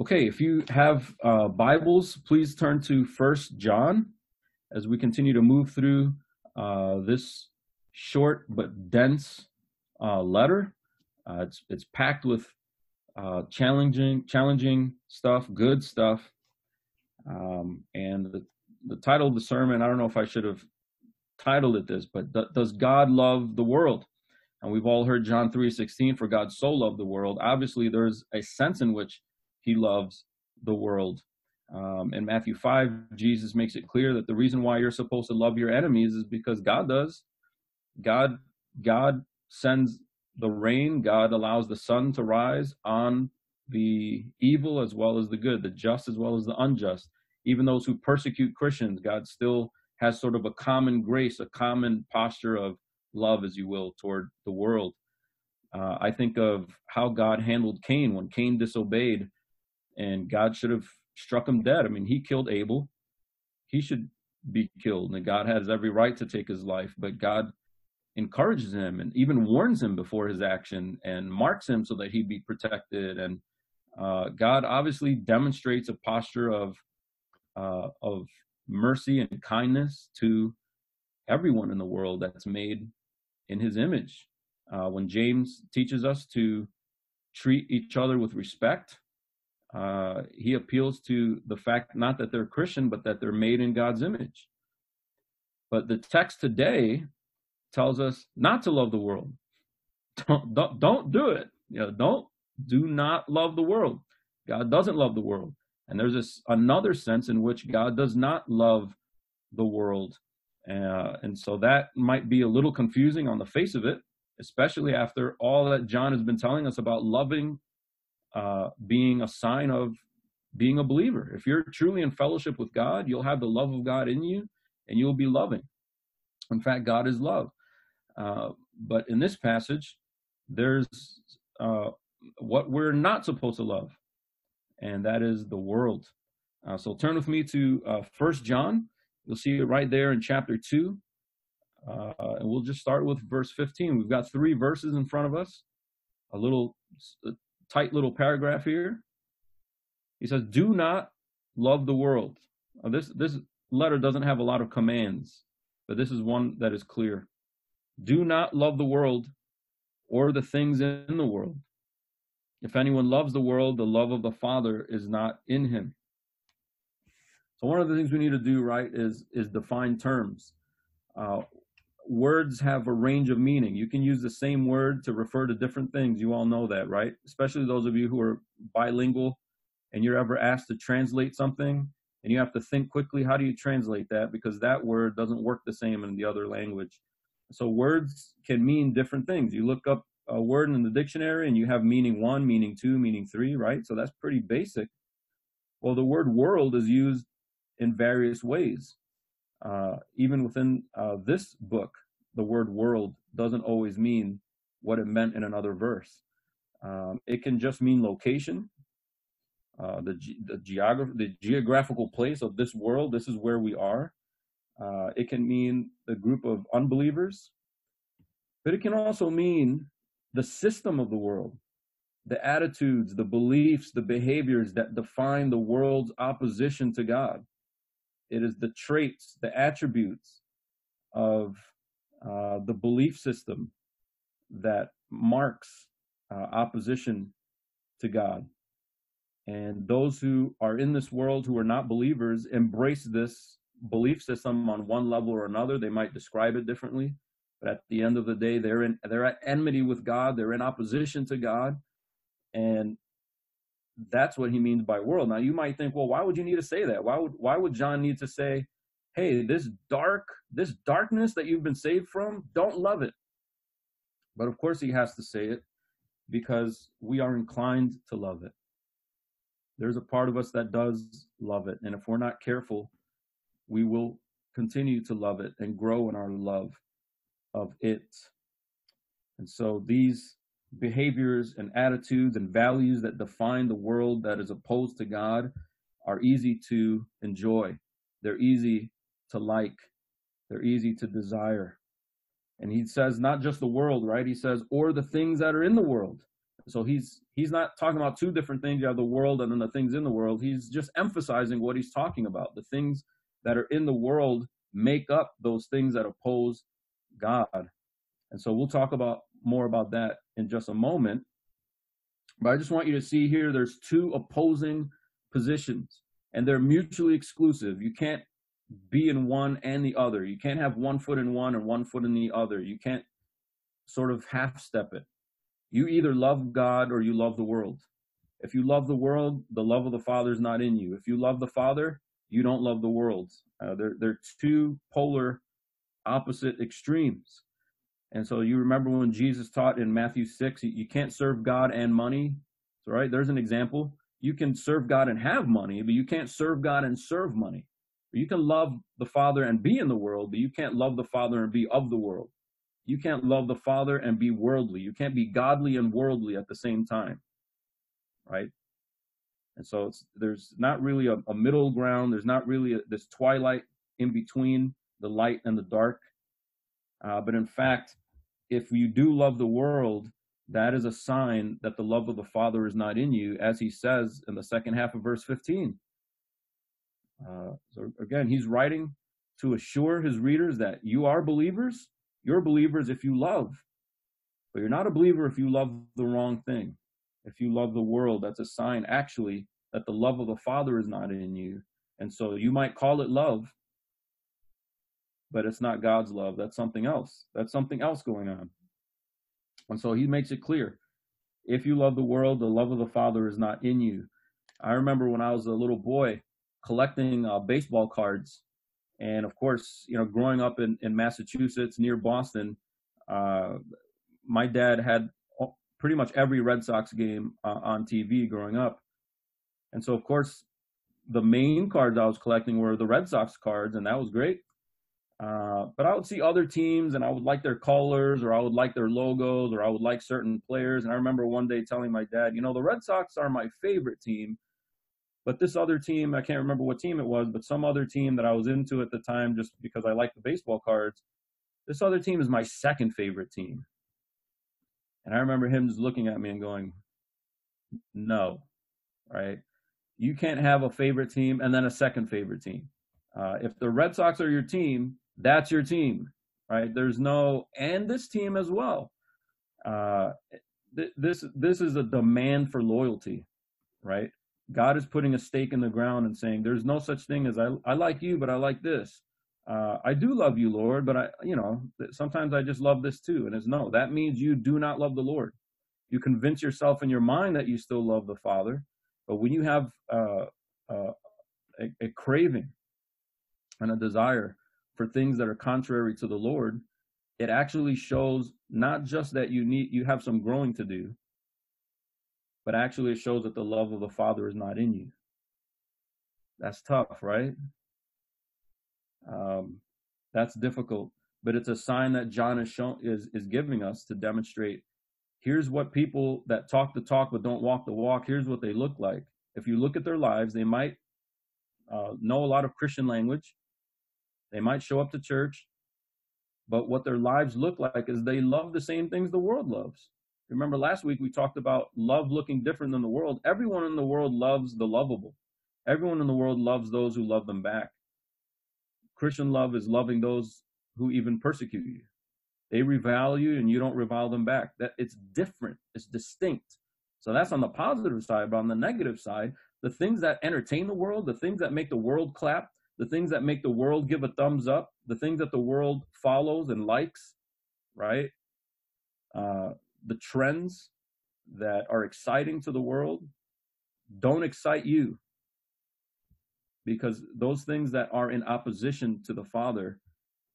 Okay, if you have uh, Bibles, please turn to First John as we continue to move through uh, this short but dense uh, letter. Uh, it's it's packed with uh, challenging challenging stuff, good stuff, um, and the the title of the sermon. I don't know if I should have titled it this, but does God love the world? And we've all heard John 3:16, for God so loved the world. Obviously, there's a sense in which he loves the world. Um, in Matthew 5, Jesus makes it clear that the reason why you're supposed to love your enemies is because God does. God, God sends the rain, God allows the sun to rise on the evil as well as the good, the just as well as the unjust. Even those who persecute Christians, God still has sort of a common grace, a common posture of love, as you will, toward the world. Uh, I think of how God handled Cain when Cain disobeyed and God should have struck him dead. I mean, he killed Abel. He should be killed, and God has every right to take his life, but God encourages him and even warns him before his action and marks him so that he be protected. And uh, God obviously demonstrates a posture of uh, of mercy and kindness to everyone in the world that's made in His image. Uh, when James teaches us to treat each other with respect, uh, he appeals to the fact not that they're Christian, but that they're made in God's image. But the text today tells us not to love the world. Don't, don't, don't do it. You know, don't do not love the world. God doesn't love the world. And there's this another sense in which God does not love the world. Uh, and so that might be a little confusing on the face of it, especially after all that John has been telling us about loving uh, being a sign of being a believer. If you're truly in fellowship with God, you'll have the love of God in you and you'll be loving. In fact, God is love. Uh, but in this passage, there's uh, what we're not supposed to love, and that is the world. Uh, so turn with me to uh, First John. You'll see it right there in chapter 2. Uh, and we'll just start with verse 15. We've got three verses in front of us, a little tight little paragraph here. He says, "Do not love the world." Now, this this letter doesn't have a lot of commands, but this is one that is clear. Do not love the world or the things in the world. If anyone loves the world, the love of the Father is not in him. So one of the things we need to do, right, is is define terms. Uh, words have a range of meaning. You can use the same word to refer to different things. You all know that, right? Especially those of you who are bilingual and you're ever asked to translate something and you have to think quickly, how do you translate that? Because that word doesn't work the same in the other language. So words can mean different things. You look up a word in the dictionary and you have meaning one, meaning two, meaning three, right? So that's pretty basic. Well, the word world is used in various ways. Uh, even within uh, this book, the word world doesn't always mean what it meant in another verse. Um, it can just mean location, uh, the, ge- the, the geographical place of this world. This is where we are. Uh, it can mean the group of unbelievers, but it can also mean the system of the world, the attitudes, the beliefs, the behaviors that define the world's opposition to God. It is the traits, the attributes of uh, the belief system that marks uh, opposition to God. And those who are in this world who are not believers embrace this belief system on one level or another. They might describe it differently, but at the end of the day, they're in they're at enmity with God. They're in opposition to God, and that's what he means by world. Now you might think, well, why would you need to say that? Why would why would John need to say, hey, this dark, this darkness that you've been saved from, don't love it. But of course he has to say it because we are inclined to love it. There's a part of us that does love it. And if we're not careful, we will continue to love it and grow in our love of it. And so these behaviors and attitudes and values that define the world that is opposed to God are easy to enjoy. They're easy to like, they're easy to desire. And he says, not just the world, right? He says, or the things that are in the world. So he's he's not talking about two different things. You have the world and then the things in the world. He's just emphasizing what he's talking about. The things that are in the world make up those things that oppose God. And so we'll talk about more about that in just a moment. But I just want you to see here there's two opposing positions and they're mutually exclusive. You can't be in one and the other. You can't have one foot in one and one foot in the other. You can't sort of half step it. You either love God or you love the world. If you love the world, the love of the Father is not in you. If you love the Father, you don't love the world. Uh, they're, they're two polar opposite extremes. And so you remember when Jesus taught in Matthew 6, you can't serve God and money. So, right, there's an example. You can serve God and have money, but you can't serve God and serve money. You can love the Father and be in the world, but you can't love the Father and be of the world. You can't love the Father and be worldly. You can't be godly and worldly at the same time. Right? And so it's, there's not really a, a middle ground. There's not really a, this twilight in between the light and the dark. Uh, but in fact, if you do love the world, that is a sign that the love of the Father is not in you, as he says in the second half of verse 15. Uh, so again, he's writing to assure his readers that you are believers. You're believers if you love, but you're not a believer if you love the wrong thing. If you love the world, that's a sign actually that the love of the Father is not in you. And so you might call it love, but it's not God's love. That's something else. That's something else going on. And so he makes it clear if you love the world, the love of the Father is not in you. I remember when I was a little boy collecting uh, baseball cards. And of course, you know, growing up in, in Massachusetts near Boston, uh, my dad had pretty much every Red Sox game uh, on TV growing up. And so, of course, the main cards I was collecting were the Red Sox cards, and that was great. Uh, but I would see other teams and I would like their colors or I would like their logos or I would like certain players. And I remember one day telling my dad, you know, the Red Sox are my favorite team. But this other team, I can't remember what team it was, but some other team that I was into at the time just because I liked the baseball cards, this other team is my second favorite team. And I remember him just looking at me and going, no, right? You can't have a favorite team and then a second favorite team. Uh, if the Red Sox are your team, that's your team, right? There's no and this team as well. Uh, th- this this is a demand for loyalty, right? God is putting a stake in the ground and saying, "There's no such thing as I I like you, but I like this. Uh, I do love you, Lord, but I you know sometimes I just love this too." And it's no, that means you do not love the Lord. You convince yourself in your mind that you still love the Father, but when you have uh, uh, a, a craving and a desire for things that are contrary to the Lord, it actually shows not just that you need you have some growing to do, but actually it shows that the love of the Father is not in you. That's tough, right? Um, that's difficult, but it's a sign that John is shown is is giving us to demonstrate. Here's what people that talk the talk but don't walk the walk. Here's what they look like. If you look at their lives, they might uh, know a lot of Christian language. They might show up to church, but what their lives look like is they love the same things the world loves. Remember last week we talked about love looking different than the world. Everyone in the world loves the lovable. Everyone in the world loves those who love them back. Christian love is loving those who even persecute you. They revile you and you don't revile them back. That it's different. It's distinct. So that's on the positive side, but on the negative side, the things that entertain the world, the things that make the world clap, the things that make the world give a thumbs up, the things that the world follows and likes, right? Uh, the trends that are exciting to the world don't excite you because those things that are in opposition to the Father,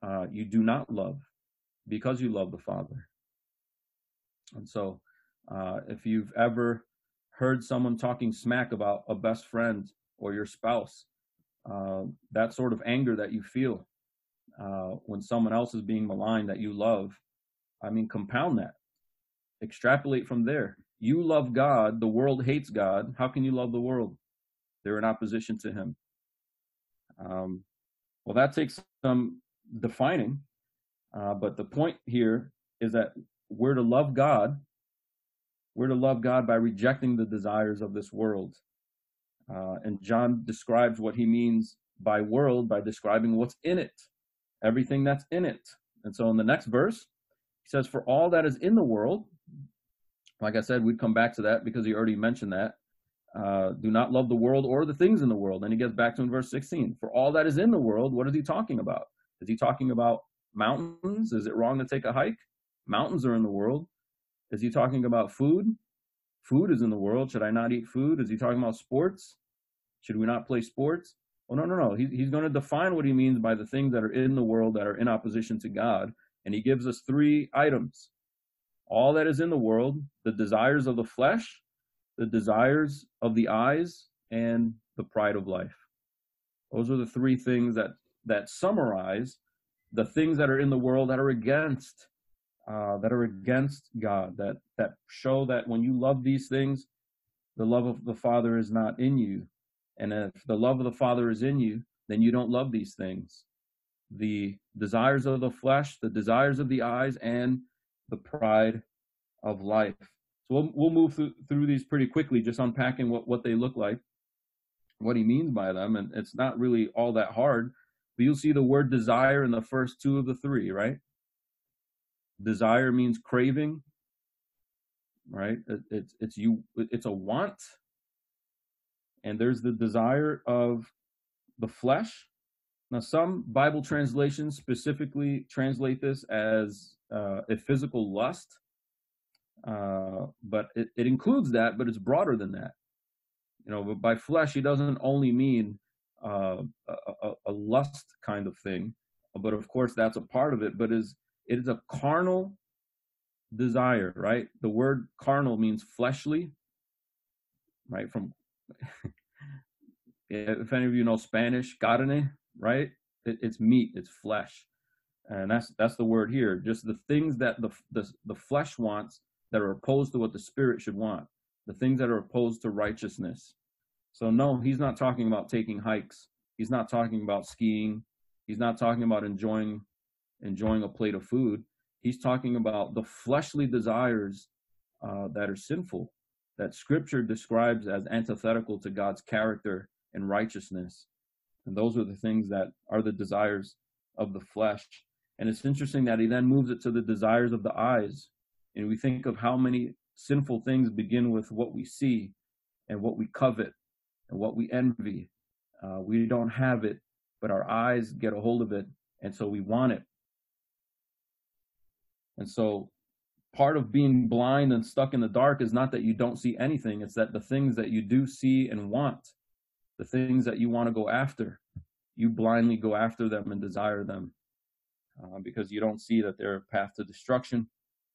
uh, you do not love because you love the Father. And so, uh, if you've ever heard someone talking smack about a best friend or your spouse, uh, that sort of anger that you feel uh, when someone else is being maligned that you love, I mean, compound that. Extrapolate from there. You love God, the world hates God. How can you love the world? They're in opposition to Him. Um, well, that takes some defining, uh, but the point here is that we're to love God we're to love God by rejecting the desires of this world. Uh, and John describes what he means by world by describing what's in it, everything that's in it. And so in the next verse, he says, For all that is in the world, like I said, we'd come back to that because he already mentioned that. Uh, do not love the world or the things in the world. And he gets back to in verse 16. For all that is in the world, what is he talking about? Is he talking about mountains? Is it wrong to take a hike? Mountains are in the world. Is he talking about food? Food is in the world. Should I not eat food? Is he talking about sports? Should we not play sports? Oh, no, no, no. He, he's going to define what he means by the things that are in the world that are in opposition to God. And he gives us three items all that is in the world, the desires of the flesh, the desires of the eyes, and the pride of life. Those are the three things that that summarize the things that are in the world that are against uh, that are against God. That that show that when you love these things, the love of the Father is not in you, and if the love of the Father is in you, then you don't love these things. The desires of the flesh, the desires of the eyes, and the pride of life. So we'll, we'll move through, through these pretty quickly, just unpacking what, what they look like, what he means by them. And it's not really all that hard, but you'll see the word desire in the first two of the three, right? Desire means craving, right? It, it's, it's you, it's a want. And there's the desire of the flesh. Now, some Bible translations specifically translate this as uh, a physical lust uh, but it, it includes that, but it's broader than that. You know, but by flesh, he doesn't only mean uh, a, a, lust kind of thing, but of course that's a part of it. But is it is a carnal desire, right? The word carnal means fleshly, right? From if any of you know Spanish, carne, right? It, it's meat, it's flesh, and that's that's the word here. Just the things that the the, the flesh wants that are opposed to what the spirit should want, the things that are opposed to righteousness. So, no, he's not talking about taking hikes. He's not talking about skiing. He's not talking about enjoying enjoying a plate of food. He's talking about the fleshly desires uh, that are sinful, that Scripture describes as antithetical to God's character and righteousness. And those are the things that are the desires of the flesh. And it's interesting that he then moves it to the desires of the eyes, and we think of how many sinful things begin with what we see and what we covet and what we envy. Uh, we don't have it, but our eyes get a hold of it, and so we want it. And so part of being blind and stuck in the dark is not that you don't see anything, it's that the things that you do see and want, the things that you want to go after, you blindly go after them and desire them uh, because you don't see that they're a path to destruction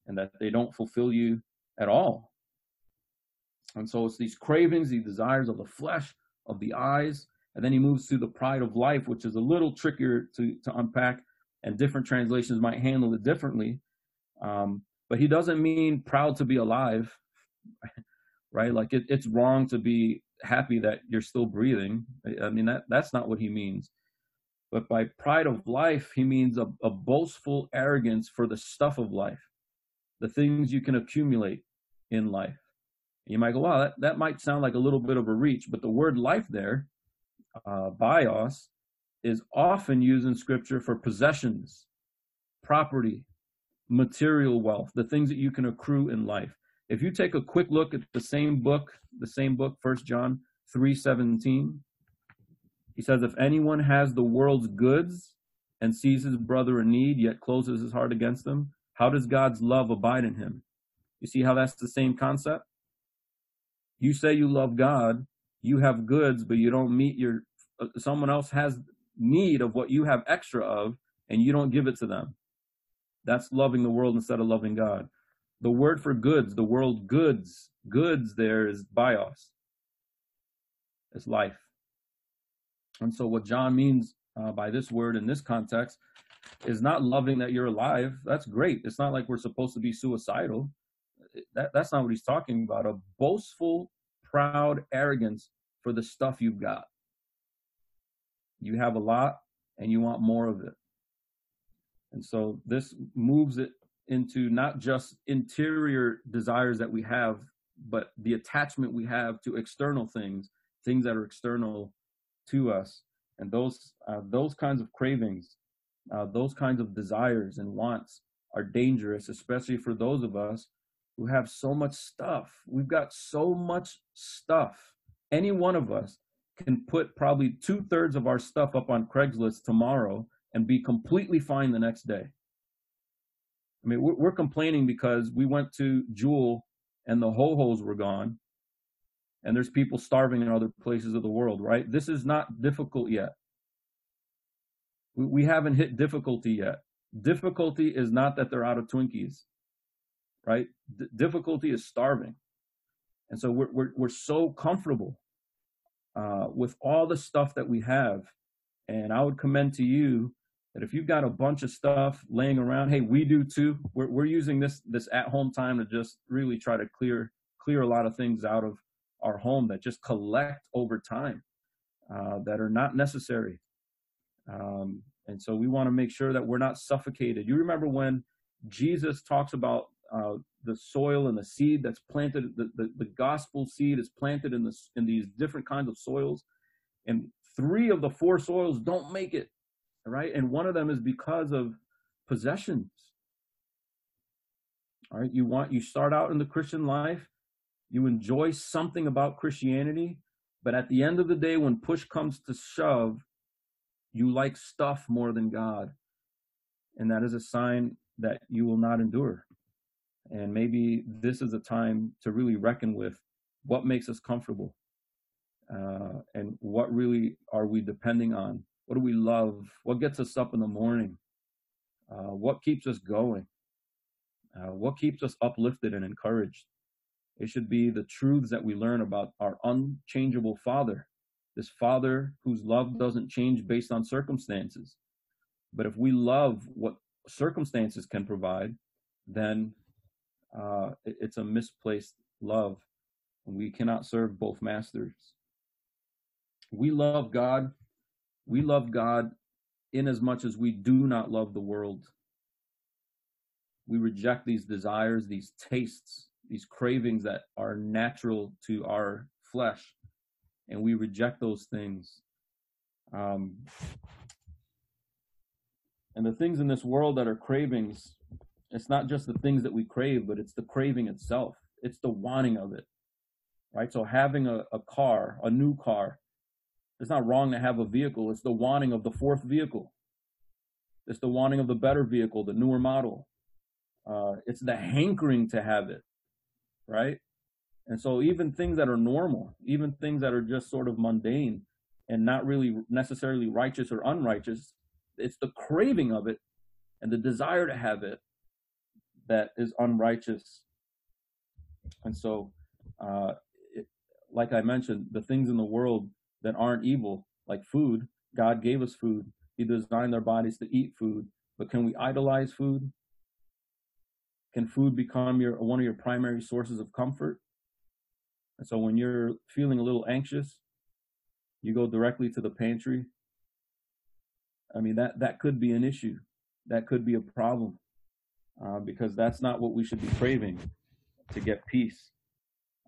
and that they don't fulfill you at all. And so it's these cravings, these desires of the flesh, of the eyes, and then he moves to the pride of life, which is a little trickier to, to unpack, and different translations might handle it differently. Um, but he doesn't mean proud to be alive, right? Like it, it's wrong to be happy that you're still breathing. I mean, that, that's not what he means. But by pride of life, he means a, a boastful arrogance for the stuff of life the things you can accumulate in life. You might go, wow, that, that might sound like a little bit of a reach, but the word life there, uh, bios, is often used in scripture for possessions, property, material wealth, the things that you can accrue in life. If you take a quick look at the same book, the same book, First John 3:17, he says, if anyone has the world's goods and sees his brother in need, yet closes his heart against them, how does God's love abide in him? You see how that's the same concept? You say you love God, you have goods, but you don't meet your, uh, someone else has need of what you have extra of, and you don't give it to them. That's loving the world instead of loving God. The word for goods, the world goods, goods there is bios. It's life. And so what John means uh, by this word in this context is not loving that you're alive. That's great. It's not like we're supposed to be suicidal. That, that's not what he's talking about. A boastful, proud arrogance for the stuff you've got. You have a lot and you want more of it. And so this moves it into not just interior desires that we have, but the attachment we have to external things, things that are external to us, and those uh, those kinds of cravings, uh, those kinds of desires and wants are dangerous, especially for those of us who have so much stuff. We've got so much stuff. Any one of us can put probably two thirds of our stuff up on Craigslist tomorrow and be completely fine the next day. I mean, we're, we're complaining because we went to Jewel and the ho hos were gone, and there's people starving in other places of the world, right? This is not difficult yet. We, we haven't hit difficulty yet. Difficulty is not that they're out of Twinkies, right? D- difficulty is starving. And so we're, we're, we're so comfortable uh, with all the stuff that we have. And I would commend to you that if you've got a bunch of stuff laying around, hey, we do too. We're, we're using this this at home time to just really try to clear clear a lot of things out of our home that just collect over time uh, that are not necessary. Um, and so we want to make sure that we're not suffocated. You remember when Jesus talks about uh, the soil and the seed that's planted, the, the, the gospel seed is planted in, this, in these different kinds of soils, and three of the four soils don't make it right? And one of them is because of possessions. All right, you want you start out in the Christian life, you enjoy something about Christianity, but at the end of the day, when push comes to shove, you like stuff more than God. And that is a sign that you will not endure. And maybe this is a time to really reckon with what makes us comfortable uh, and what really are we depending on what do we love? What gets us up in the morning? Uh, what keeps us going? Uh, what keeps us uplifted and encouraged? It should be the truths that we learn about our unchangeable Father, this Father whose love doesn't change based on circumstances. But if we love what circumstances can provide, then uh, it's a misplaced love. We cannot serve both masters. We love God we love God in as much as we do not love the world. We reject these desires, these tastes, these cravings that are natural to our flesh, and we reject those things. Um, and the things in this world that are cravings, it's not just the things that we crave, but it's the craving itself. It's the wanting of it, right? So having a, a car, a new car, it's not wrong to have a vehicle. It's the wanting of the fourth vehicle. It's the wanting of the better vehicle, the newer model. Uh, it's the hankering to have it, right? And so even things that are normal, even things that are just sort of mundane and not really necessarily righteous or unrighteous, it's the craving of it and the desire to have it that is unrighteous. And so, uh, it, like I mentioned, the things in the world that aren't evil, like food. God gave us food. He designed our bodies to eat food. But can we idolize food? Can food become your one of your primary sources of comfort? And so when you're feeling a little anxious, you go directly to the pantry. I mean that that could be an issue. That could be a problem uh, because that's not what we should be craving to get peace.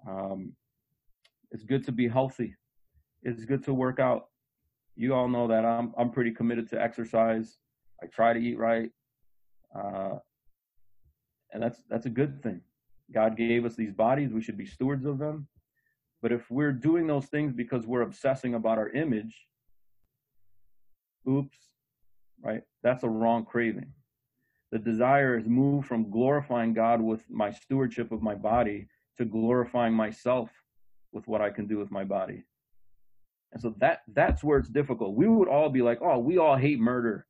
Um, it's good to be healthy it's good to work out. You all know that I'm I'm pretty committed to exercise. I try to eat right, uh, and that's that's a good thing. God gave us these bodies; we should be stewards of them. But if we're doing those things because we're obsessing about our image, oops, right? That's a wrong craving. The desire is moved from glorifying God with my stewardship of my body to glorifying myself with what I can do with my body. And so that that's where it's difficult. We would all be like, oh, we all hate murder.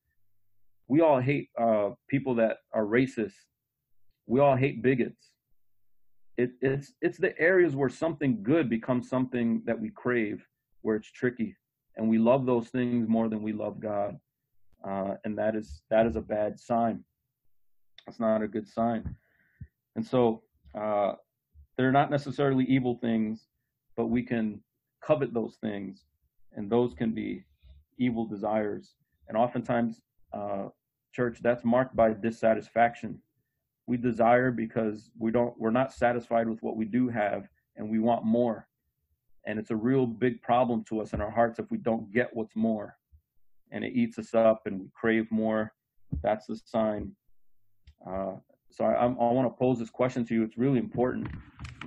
We all hate uh, people that are racist. We all hate bigots. It, it's it's the areas where something good becomes something that we crave, where it's tricky, and we love those things more than we love God, uh, and that is that is a bad sign. It's not a good sign. And so uh, they're not necessarily evil things, but we can covet those things and those can be evil desires. And oftentimes, uh, church, that's marked by dissatisfaction. We desire because we don't we're not satisfied with what we do have and we want more. And it's a real big problem to us in our hearts if we don't get what's more. And it eats us up and we crave more. That's the sign. Uh, so I, I want to pose this question to you. It's really important.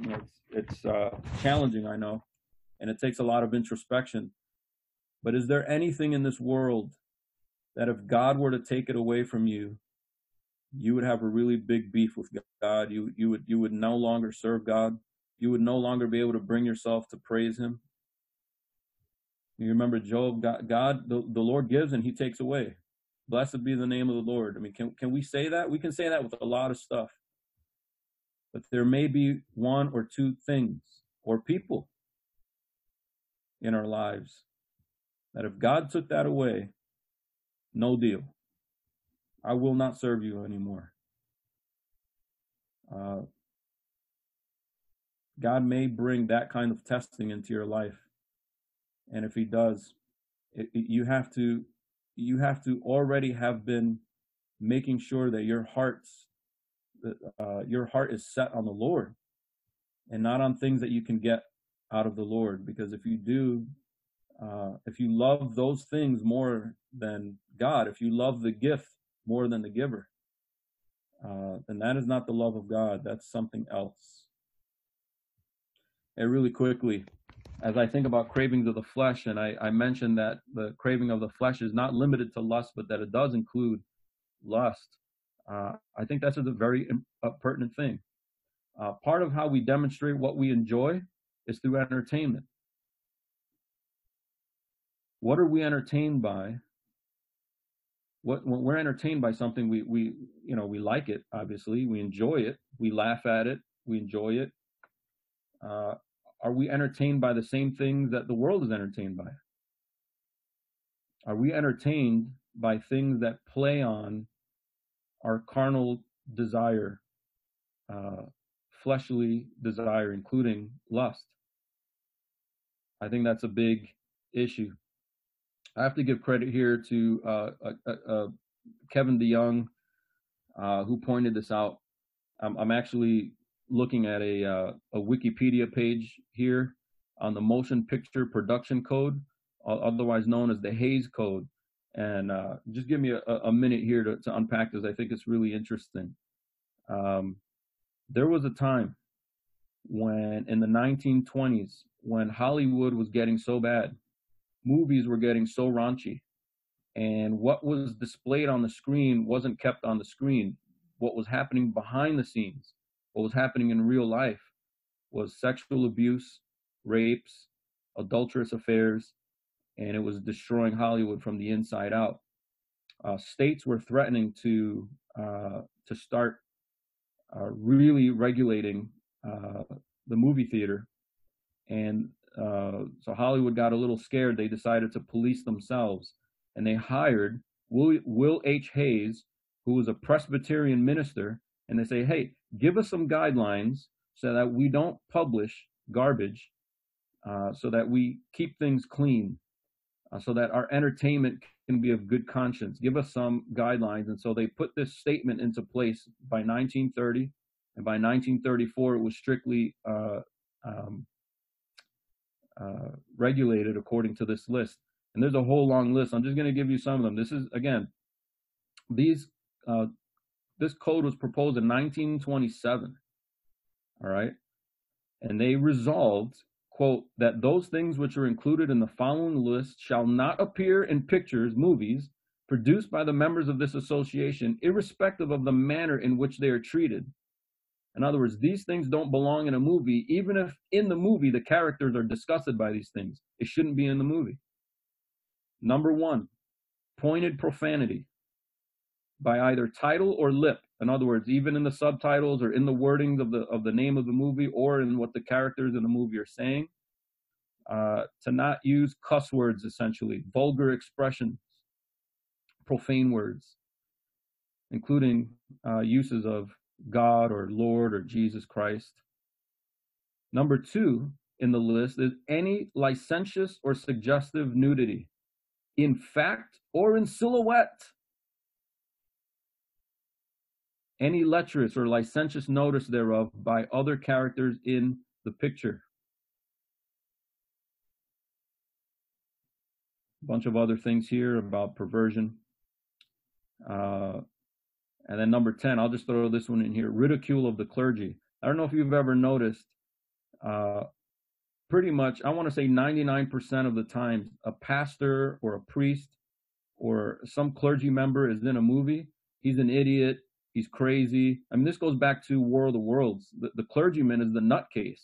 It's it's uh, challenging, I know, and it takes a lot of introspection. But is there anything in this world that if God were to take it away from you, you would have a really big beef with God. You you would you would no longer serve God. You would no longer be able to bring yourself to praise Him. You remember Job, God, God the, the Lord gives and He takes away. Blessed be the name of the Lord. I mean, can can we say that? We can say that with a lot of stuff. But there may be one or two things or people in our lives that if God took that away, no deal. I will not serve you anymore. Uh, God may bring that kind of testing into your life, and if He does, it, it, you have to you have to already have been making sure that your hearts uh, your heart is set on the Lord and not on things that you can get out of the Lord. Because if you do, uh, if you love those things more than God, if you love the gift more than the giver, uh, then that is not the love of God. That's something else. And really quickly, as I think about cravings of the flesh, and I, I mentioned that the craving of the flesh is not limited to lust, but that it does include lust. Uh, I think that's a very pertinent thing. Uh, part of how we demonstrate what we enjoy is through entertainment. What are we entertained by? What when we're entertained by something we we you know we like it obviously we enjoy it we laugh at it we enjoy it. Uh, are we entertained by the same things that the world is entertained by? Are we entertained by things that play on our carnal desire uh, fleshly desire including lust? I think that's a big issue I have to give credit here to uh, uh, uh, Kevin DeYoung, uh, who pointed this out. I'm, I'm actually looking at a, uh, a Wikipedia page here on the Motion Picture Production Code, otherwise known as the Hays Code. And uh, just give me a, a minute here to, to, unpack this. I think it's really interesting. Um, there was a time when, in the 1920s, when Hollywood was getting so bad movies were getting so raunchy and what was displayed on the screen wasn't kept on the screen. What was happening behind the scenes what was happening in real life was sexual abuse rapes adulterous affairs and it was destroying hollywood from the inside out. Uh, states were threatening to uh, to start uh, really regulating uh, the movie theater and uh, so Hollywood got a little scared. They decided to police themselves, and they hired Will, Will H. Hays, who was a Presbyterian minister, and they say, "Hey, give us some guidelines so that we don't publish garbage, uh, so that we keep things clean, uh, so that our entertainment can be of good conscience. Give us some guidelines." And so they put this statement into place by 1930, and by 1934 it was strictly uh, um, uh, regulated according to this list. And there's a whole long list. I'm just going to give you some of them. This is again, these uh, this code was proposed in 1927. All right, and they resolved quote that those things which are included in the following list shall not appear in pictures, movies produced by the members of this association, irrespective of the manner in which they are treated in other words, these things don't belong in a movie, even if in the movie the characters are disgusted by these things. It shouldn't be in the movie. Number one, pointed profanity by either title or lip. In other words, even in the subtitles or in the wordings of the of the name of the movie or in what the characters in the movie are saying, uh, to not use cuss words essentially, vulgar expressions, profane words, including uh, uses of God or Lord or Jesus Christ. Number two in the list is any licentious or suggestive nudity in fact or in silhouette. any lecherous or licentious notice thereof by other characters in the picture. A bunch of other things here about perversion. Uh, and then number 10, I'll just throw this one in here ridicule of the clergy. I don't know if you've ever noticed, uh, pretty much, I want to say 99% of the time, a pastor or a priest or some clergy member is in a movie. He's an idiot. He's crazy. I mean, this goes back to War of the Worlds. The, the clergyman is the nutcase.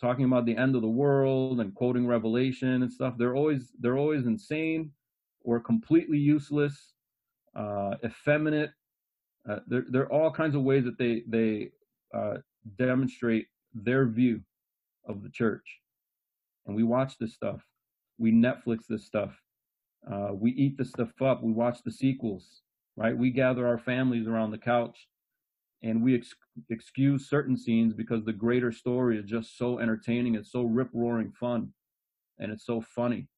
Talking about the end of the world and quoting Revelation and stuff. They're always they're always insane or completely useless, uh, effeminate. Uh, there, there are all kinds of ways that they they uh, demonstrate their view of the church. And we watch this stuff. We Netflix this stuff. Uh, we eat this stuff up. We watch the sequels, right? We gather our families around the couch and we ex- excuse certain scenes because the greater story is just so entertaining. It's so rip roaring fun and it's so funny.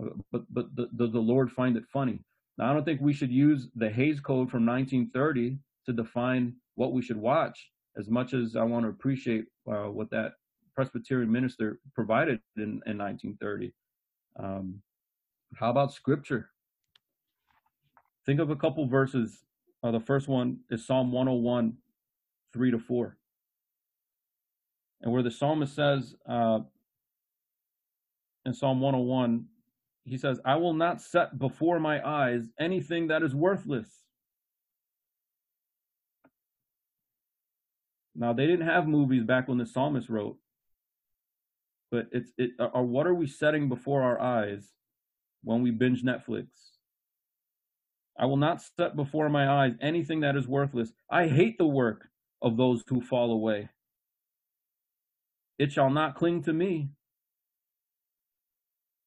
Uh, but but the, does the Lord find it funny? Now, I don't think we should use the Hays Code from 1930 to define what we should watch as much as I want to appreciate uh, what that Presbyterian minister provided in, in 1930. Um, how about scripture? Think of a couple verses. Uh, the first one is Psalm 101, 3 to 4. And where the psalmist says uh, in Psalm 101, he says, I will not set before my eyes anything that is worthless. Now they didn't have movies back when the psalmist wrote, but it's it. Or what are we setting before our eyes when we binge Netflix? I will not set before my eyes anything that is worthless. I hate the work of those who fall away. It shall not cling to me.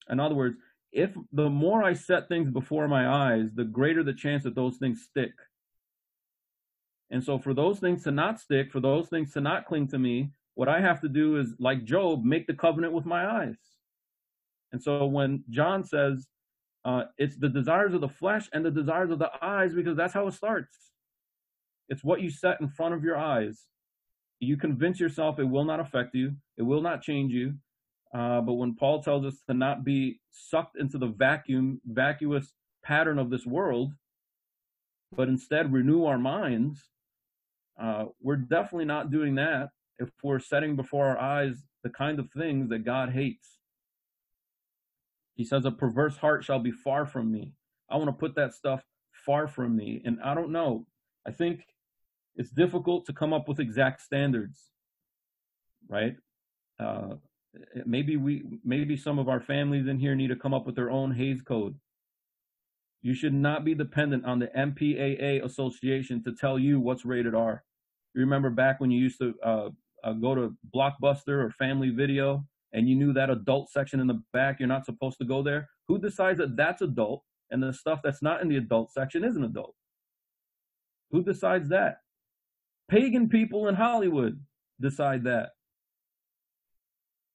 In other words, if the more I set things before my eyes, the greater the chance that those things stick. And so, for those things to not stick, for those things to not cling to me, what I have to do is, like Job, make the covenant with my eyes. And so, when John says, uh, it's the desires of the flesh and the desires of the eyes, because that's how it starts. It's what you set in front of your eyes. You convince yourself it will not affect you, it will not change you. Uh, but when Paul tells us to not be sucked into the vacuum, vacuous pattern of this world, but instead renew our minds, uh, we're definitely not doing that if we're setting before our eyes the kind of things that God hates. He says, A perverse heart shall be far from me. I want to put that stuff far from me. And I don't know. I think it's difficult to come up with exact standards, right? Uh, maybe we, maybe some of our families in here need to come up with their own Hays Code you should not be dependent on the MPAA association to tell you what's rated R. You remember back when you used to uh, uh, go to Blockbuster or Family Video and you knew that adult section in the back, you're not supposed to go there? Who decides that that's adult and the stuff that's not in the adult section isn't adult? Who decides that? Pagan people in Hollywood decide that.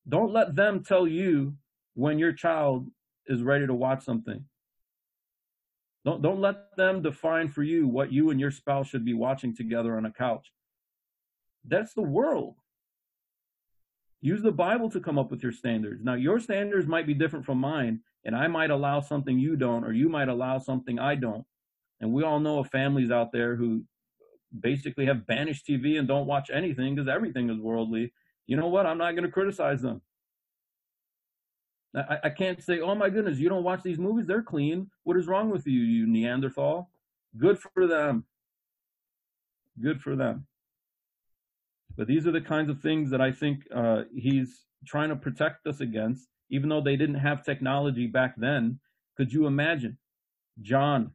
Don't let them tell you when your child is ready to watch something. Don't, don't let them define for you what you and your spouse should be watching together on a couch. That's the world. Use the Bible to come up with your standards. Now, your standards might be different from mine, and I might allow something you don't, or you might allow something I don't. And we all know of families out there who basically have banished TV and don't watch anything because everything is worldly. You know what? I'm not going to criticize them. I, I can't say, oh my goodness, you don't watch these movies? They're clean. What is wrong with you, you Neanderthal? Good for them. Good for them. But these are the kinds of things that I think uh, he's trying to protect us against, even though they didn't have technology back then. Could you imagine John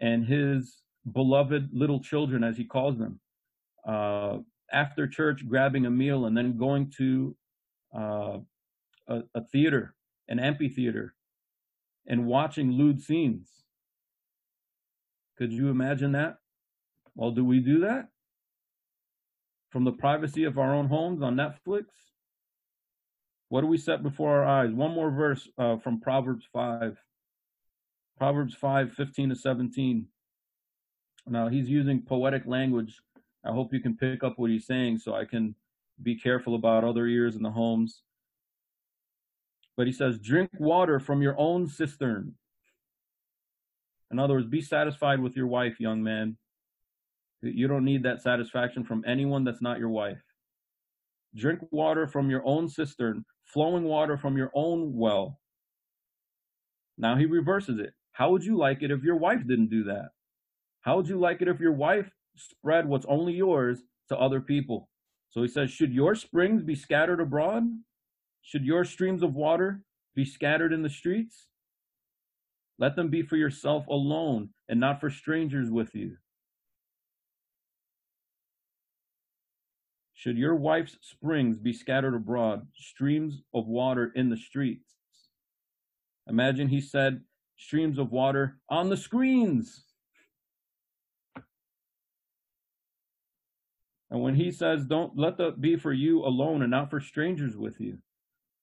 and his beloved little children, as he calls them, uh, after church grabbing a meal and then going to uh, a, a theater, an amphitheater, and watching lewd scenes. Could you imagine that? Well, do we do that? From the privacy of our own homes on Netflix? What do we set before our eyes? One more verse uh, from Proverbs 5. Proverbs 5, 15 to 17. Now he's using poetic language. I hope you can pick up what he's saying so I can be careful about other ears in the homes. But he says, drink water from your own cistern. In other words, be satisfied with your wife, young man. You don't need that satisfaction from anyone that's not your wife. Drink water from your own cistern, flowing water from your own well. Now he reverses it. How would you like it if your wife didn't do that? How would you like it if your wife spread what's only yours to other people? So he says, Should your springs be scattered abroad? Should your streams of water be scattered in the streets? Let them be for yourself alone and not for strangers with you. Should your wife's springs be scattered abroad, streams of water in the streets? Imagine he said, streams of water on the screens. And when he says, don't let that be for you alone and not for strangers with you,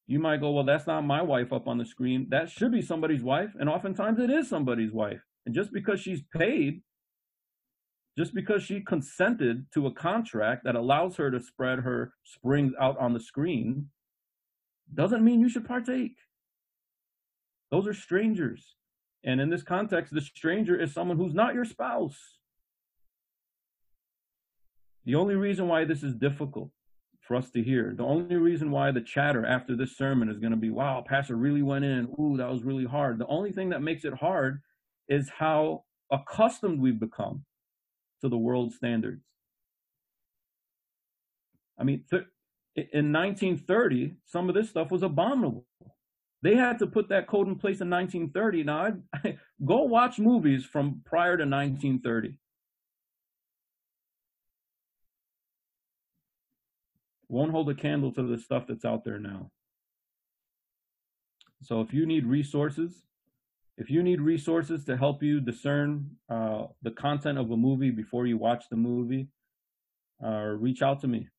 you might go, well, that's not my wife up on the screen. That should be somebody's wife. And oftentimes it is somebody's wife. And just because she's paid, just because she consented to a contract that allows her to spread her springs out on the screen, doesn't mean you should partake. Those are strangers. And in this context, the stranger is someone who's not your spouse. The only reason why this is difficult for us to hear, the only reason why the chatter after this sermon is going to be, wow, Pastor really went in. Ooh, that was really hard. The only thing that makes it hard is how accustomed we've become to the world standards. I mean, th- in 1930, some of this stuff was abominable. They had to put that code in place in 1930. Now, I, go watch movies from prior to 1930. Won't hold a candle to the stuff that's out there now. So if you need resources, if you need resources to help you discern uh, the content of a movie before you watch the movie, uh, reach out to me,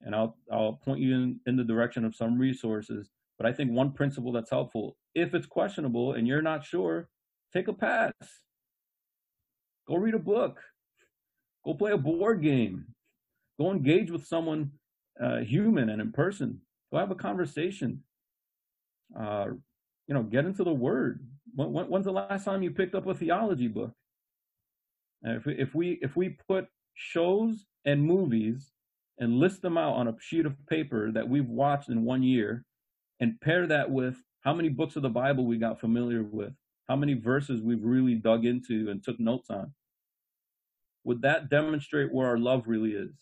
and I'll I'll point you in, in the direction of some resources. But I think one principle that's helpful, if it's questionable and you're not sure, take a pass. Go read a book. Go play a board game. Go engage with someone uh, human and in person. Go have a conversation. Uh, you know, get into the Word. When, when, when's the last time you picked up a theology book? And if if we if we put shows and movies and list them out on a sheet of paper that we've watched in one year, and pair that with how many books of the Bible we got familiar with, how many verses we've really dug into and took notes on, would that demonstrate where our love really is?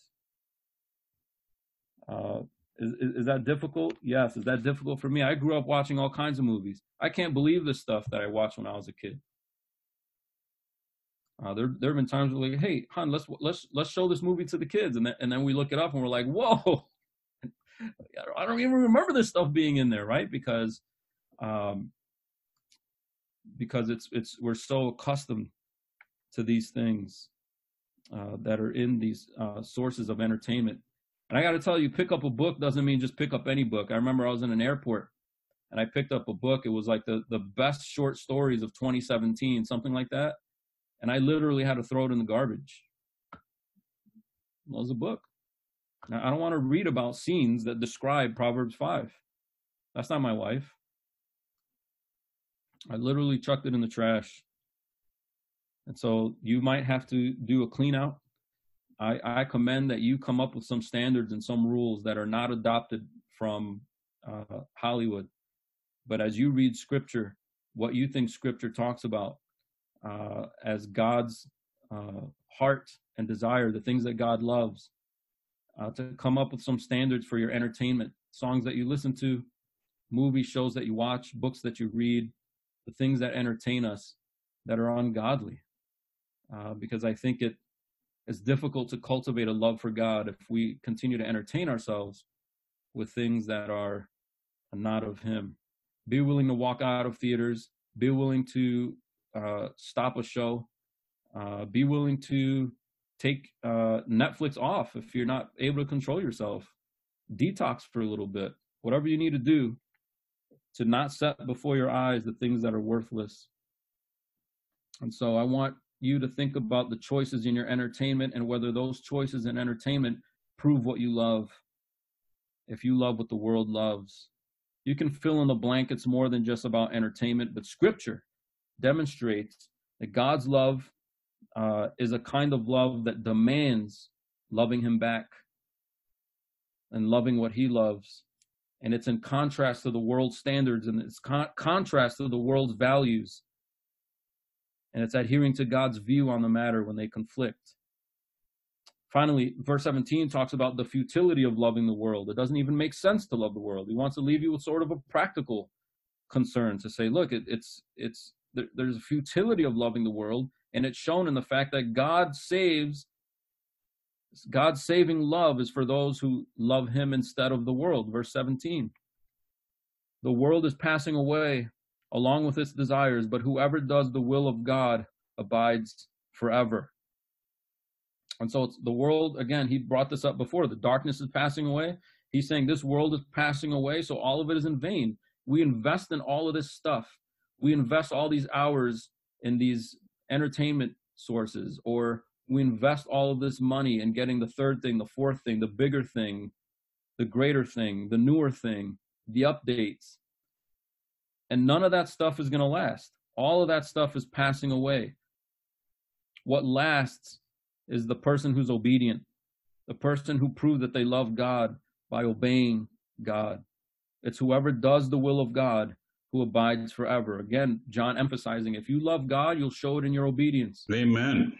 Uh, is, is, that difficult? Yes. Is that difficult for me? I grew up watching all kinds of movies. I can't believe the stuff that I watched when I was a kid. Uh, there, there have been times where like, hey, hon, let's let's let's show this movie to the kids, and then and then we look it up and we're like, whoa, I don't even remember this stuff being in there, right? Because, um, because it's it's we're so accustomed to these things uh, that are in these uh, sources of entertainment and I got to tell you, pick up a book doesn't mean just pick up any book. I remember I was in an airport and I picked up a book. It was like the, the best short stories of 2017, something like that. And I literally had to throw it in the garbage. It was a book. Now, I don't want to read about scenes that describe Proverbs 5. That's not my wife. I literally chucked it in the trash. And so you might have to do a clean out I, I commend that you come up with some standards and some rules that are not adopted from uh, Hollywood. But as you read scripture, what you think scripture talks about uh, as God's uh, heart and desire, the things that God loves, uh, to come up with some standards for your entertainment, songs that you listen to, movie shows that you watch, books that you read, the things that entertain us that are ungodly. Uh, because I think it it's difficult to cultivate a love for God if we continue to entertain ourselves with things that are not of Him. Be willing to walk out of theaters. Be willing to uh, stop a show. Uh, be willing to take uh, Netflix off if you're not able to control yourself. Detox for a little bit. Whatever you need to do to not set before your eyes the things that are worthless. And so I want you to think about the choices in your entertainment and whether those choices in entertainment prove what you love. If you love what the world loves, you can fill in the blankets more than just about entertainment, but scripture demonstrates that God's love uh, is a kind of love that demands loving Him back and loving what He loves. And it's in contrast to the world's standards and it's con- contrast to the world's values. And it's adhering to God's view on the matter when they conflict. Finally, verse 17 talks about the futility of loving the world. It doesn't even make sense to love the world. He wants to leave you with sort of a practical concern to say, look, it, it's it's there, there's a futility of loving the world, and it's shown in the fact that God saves. God's saving love is for those who love Him instead of the world. Verse 17. The world is passing away along with its desires, but whoever does the will of God abides forever. And so it's the world, again, he brought this up before. The darkness is passing away. He's saying this world is passing away, so all of it is in vain. We invest in all of this stuff. We invest all these hours in these entertainment sources, or we invest all of this money in getting the third thing, the fourth thing, the bigger thing, the greater thing, the newer thing, the updates. And none of that stuff is going to last. All of that stuff is passing away. What lasts is the person who's obedient, the person who proved that they love God by obeying God. It's whoever does the will of God who abides forever. Again, John emphasizing if you love God, you'll show it in your obedience. Amen.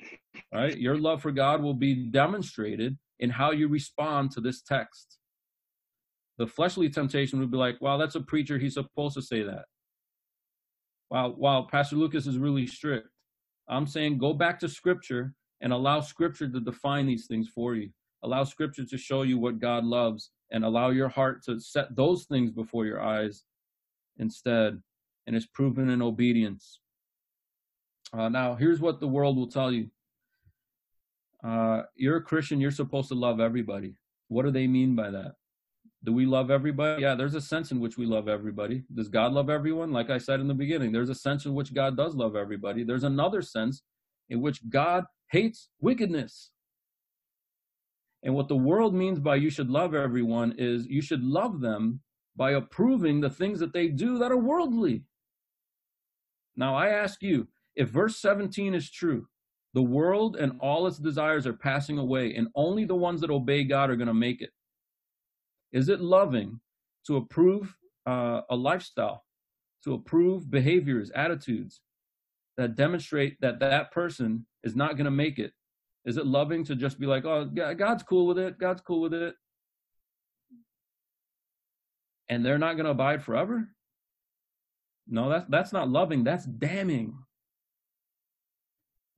Right? Your love for God will be demonstrated in how you respond to this text. The fleshly temptation would be like, wow, that's a preacher. He's supposed to say that. Wow, Pastor Lucas is really strict. I'm saying go back to scripture and allow scripture to define these things for you. Allow scripture to show you what God loves and allow your heart to set those things before your eyes instead. And it's proven in obedience. Uh, now, here's what the world will tell you. Uh, you're a Christian, you're supposed to love everybody. What do they mean by that? Do we love everybody? Yeah, there's a sense in which we love everybody. Does God love everyone? Like I said in the beginning, there's a sense in which God does love everybody. There's another sense in which God hates wickedness. And what the world means by you should love everyone is you should love them by approving the things that they do that are worldly. Now, I ask you if verse 17 is true, the world and all its desires are passing away, and only the ones that obey God are going to make it. Is it loving to approve uh, a lifestyle, to approve behaviors, attitudes that demonstrate that that person is not going to make it? Is it loving to just be like, oh, God's cool with it, God's cool with it, and they're not going to abide forever? No, that's that's not loving. That's damning.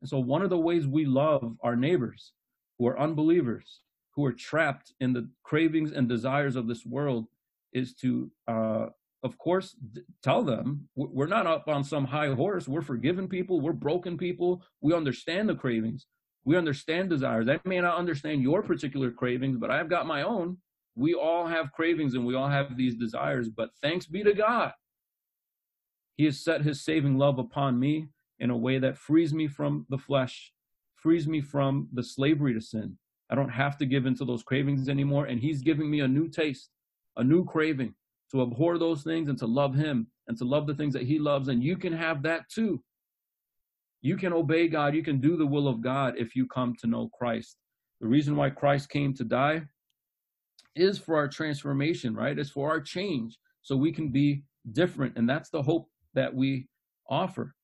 And so, one of the ways we love our neighbors who are unbelievers, who are trapped in the cravings and desires of this world, is to uh, of course, tell them we're not up on some high horse. We're forgiven people. We're broken people. We understand the cravings. We understand desires. I may not understand your particular cravings, but I've got my own. We all have cravings and we all have these desires, but thanks be to God. He has set his saving love upon me in a way that frees me from the flesh, frees me from the slavery to sin. I don't have to give into those cravings anymore. And he's giving me a new taste, a new craving to abhor those things and to love him and to love the things that he loves. And you can have that too. You can obey God. You can do the will of God if you come to know Christ. The reason why Christ came to die is for our transformation, right? It's for our change so we can be different. And that's the hope that we offer.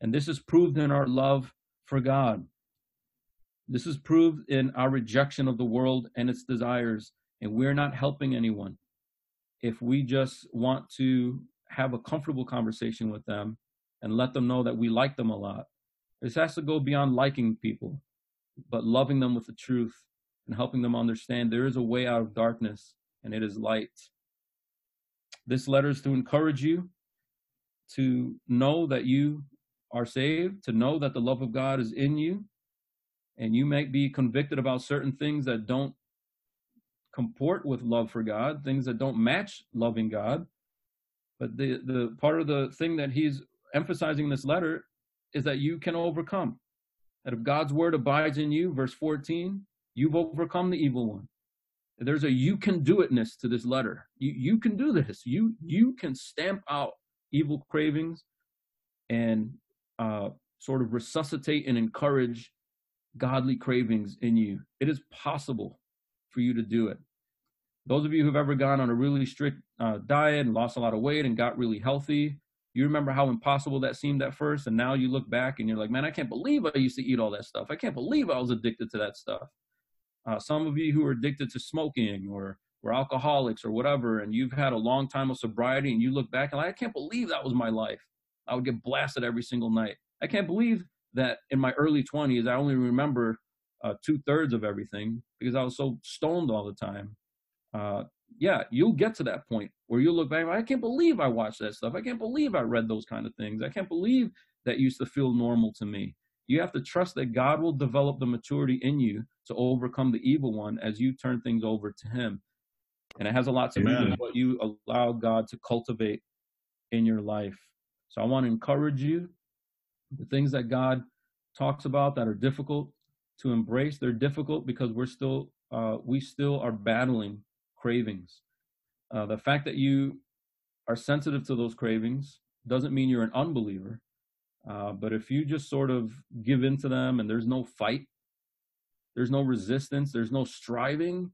And this is proved in our love for God. This is proved in our rejection of the world and its desires. And we're not helping anyone if we just want to have a comfortable conversation with them and let them know that we like them a lot. This has to go beyond liking people, but loving them with the truth and helping them understand there is a way out of darkness and it is light. This letter is to encourage you to know that you are saved, to know that the love of God is in you, and you may be convicted about certain things that don't comport with love for God, things that don't match loving God. But the, the part of the thing that he's emphasizing in this letter is that you can overcome. that if God's word abides in you, verse 14, you've overcome the evil one. There's a you can do itness to this letter. You you can do this. You you can stamp out evil cravings and uh, sort of resuscitate and encourage godly cravings in you. It is possible for you to do it. Those of you who've ever gone on a really strict uh, diet and lost a lot of weight and got really healthy, you remember how impossible that seemed at first. And now you look back and you're like, man, I can't believe I used to eat all that stuff. I can't believe I was addicted to that stuff. Uh, some of you who are addicted to smoking or were alcoholics or whatever, and you've had a long time of sobriety and you look back and like, I can't believe that was my life. I would get blasted every single night. I can't believe that in my early 20s, I only remember uh, two thirds of everything because I was so stoned all the time. Uh, yeah, you'll get to that point where you'll look back. I can't believe I watched that stuff. I can't believe I read those kind of things. I can't believe that used to feel normal to me. You have to trust that God will develop the maturity in you to overcome the evil one as you turn things over to Him. And it has a lot to Amen. do with what you allow God to cultivate in your life. So I want to encourage you the things that God talks about that are difficult to embrace. They're difficult because we're still uh, we still are battling cravings. Uh, the fact that you are sensitive to those cravings doesn't mean you're an unbeliever. Uh, but if you just sort of give in to them and there's no fight, there's no resistance, there's no striving,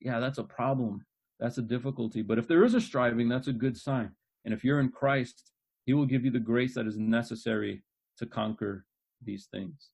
yeah, that's a problem. That's a difficulty. But if there is a striving, that's a good sign. And if you're in Christ, He will give you the grace that is necessary to conquer these things.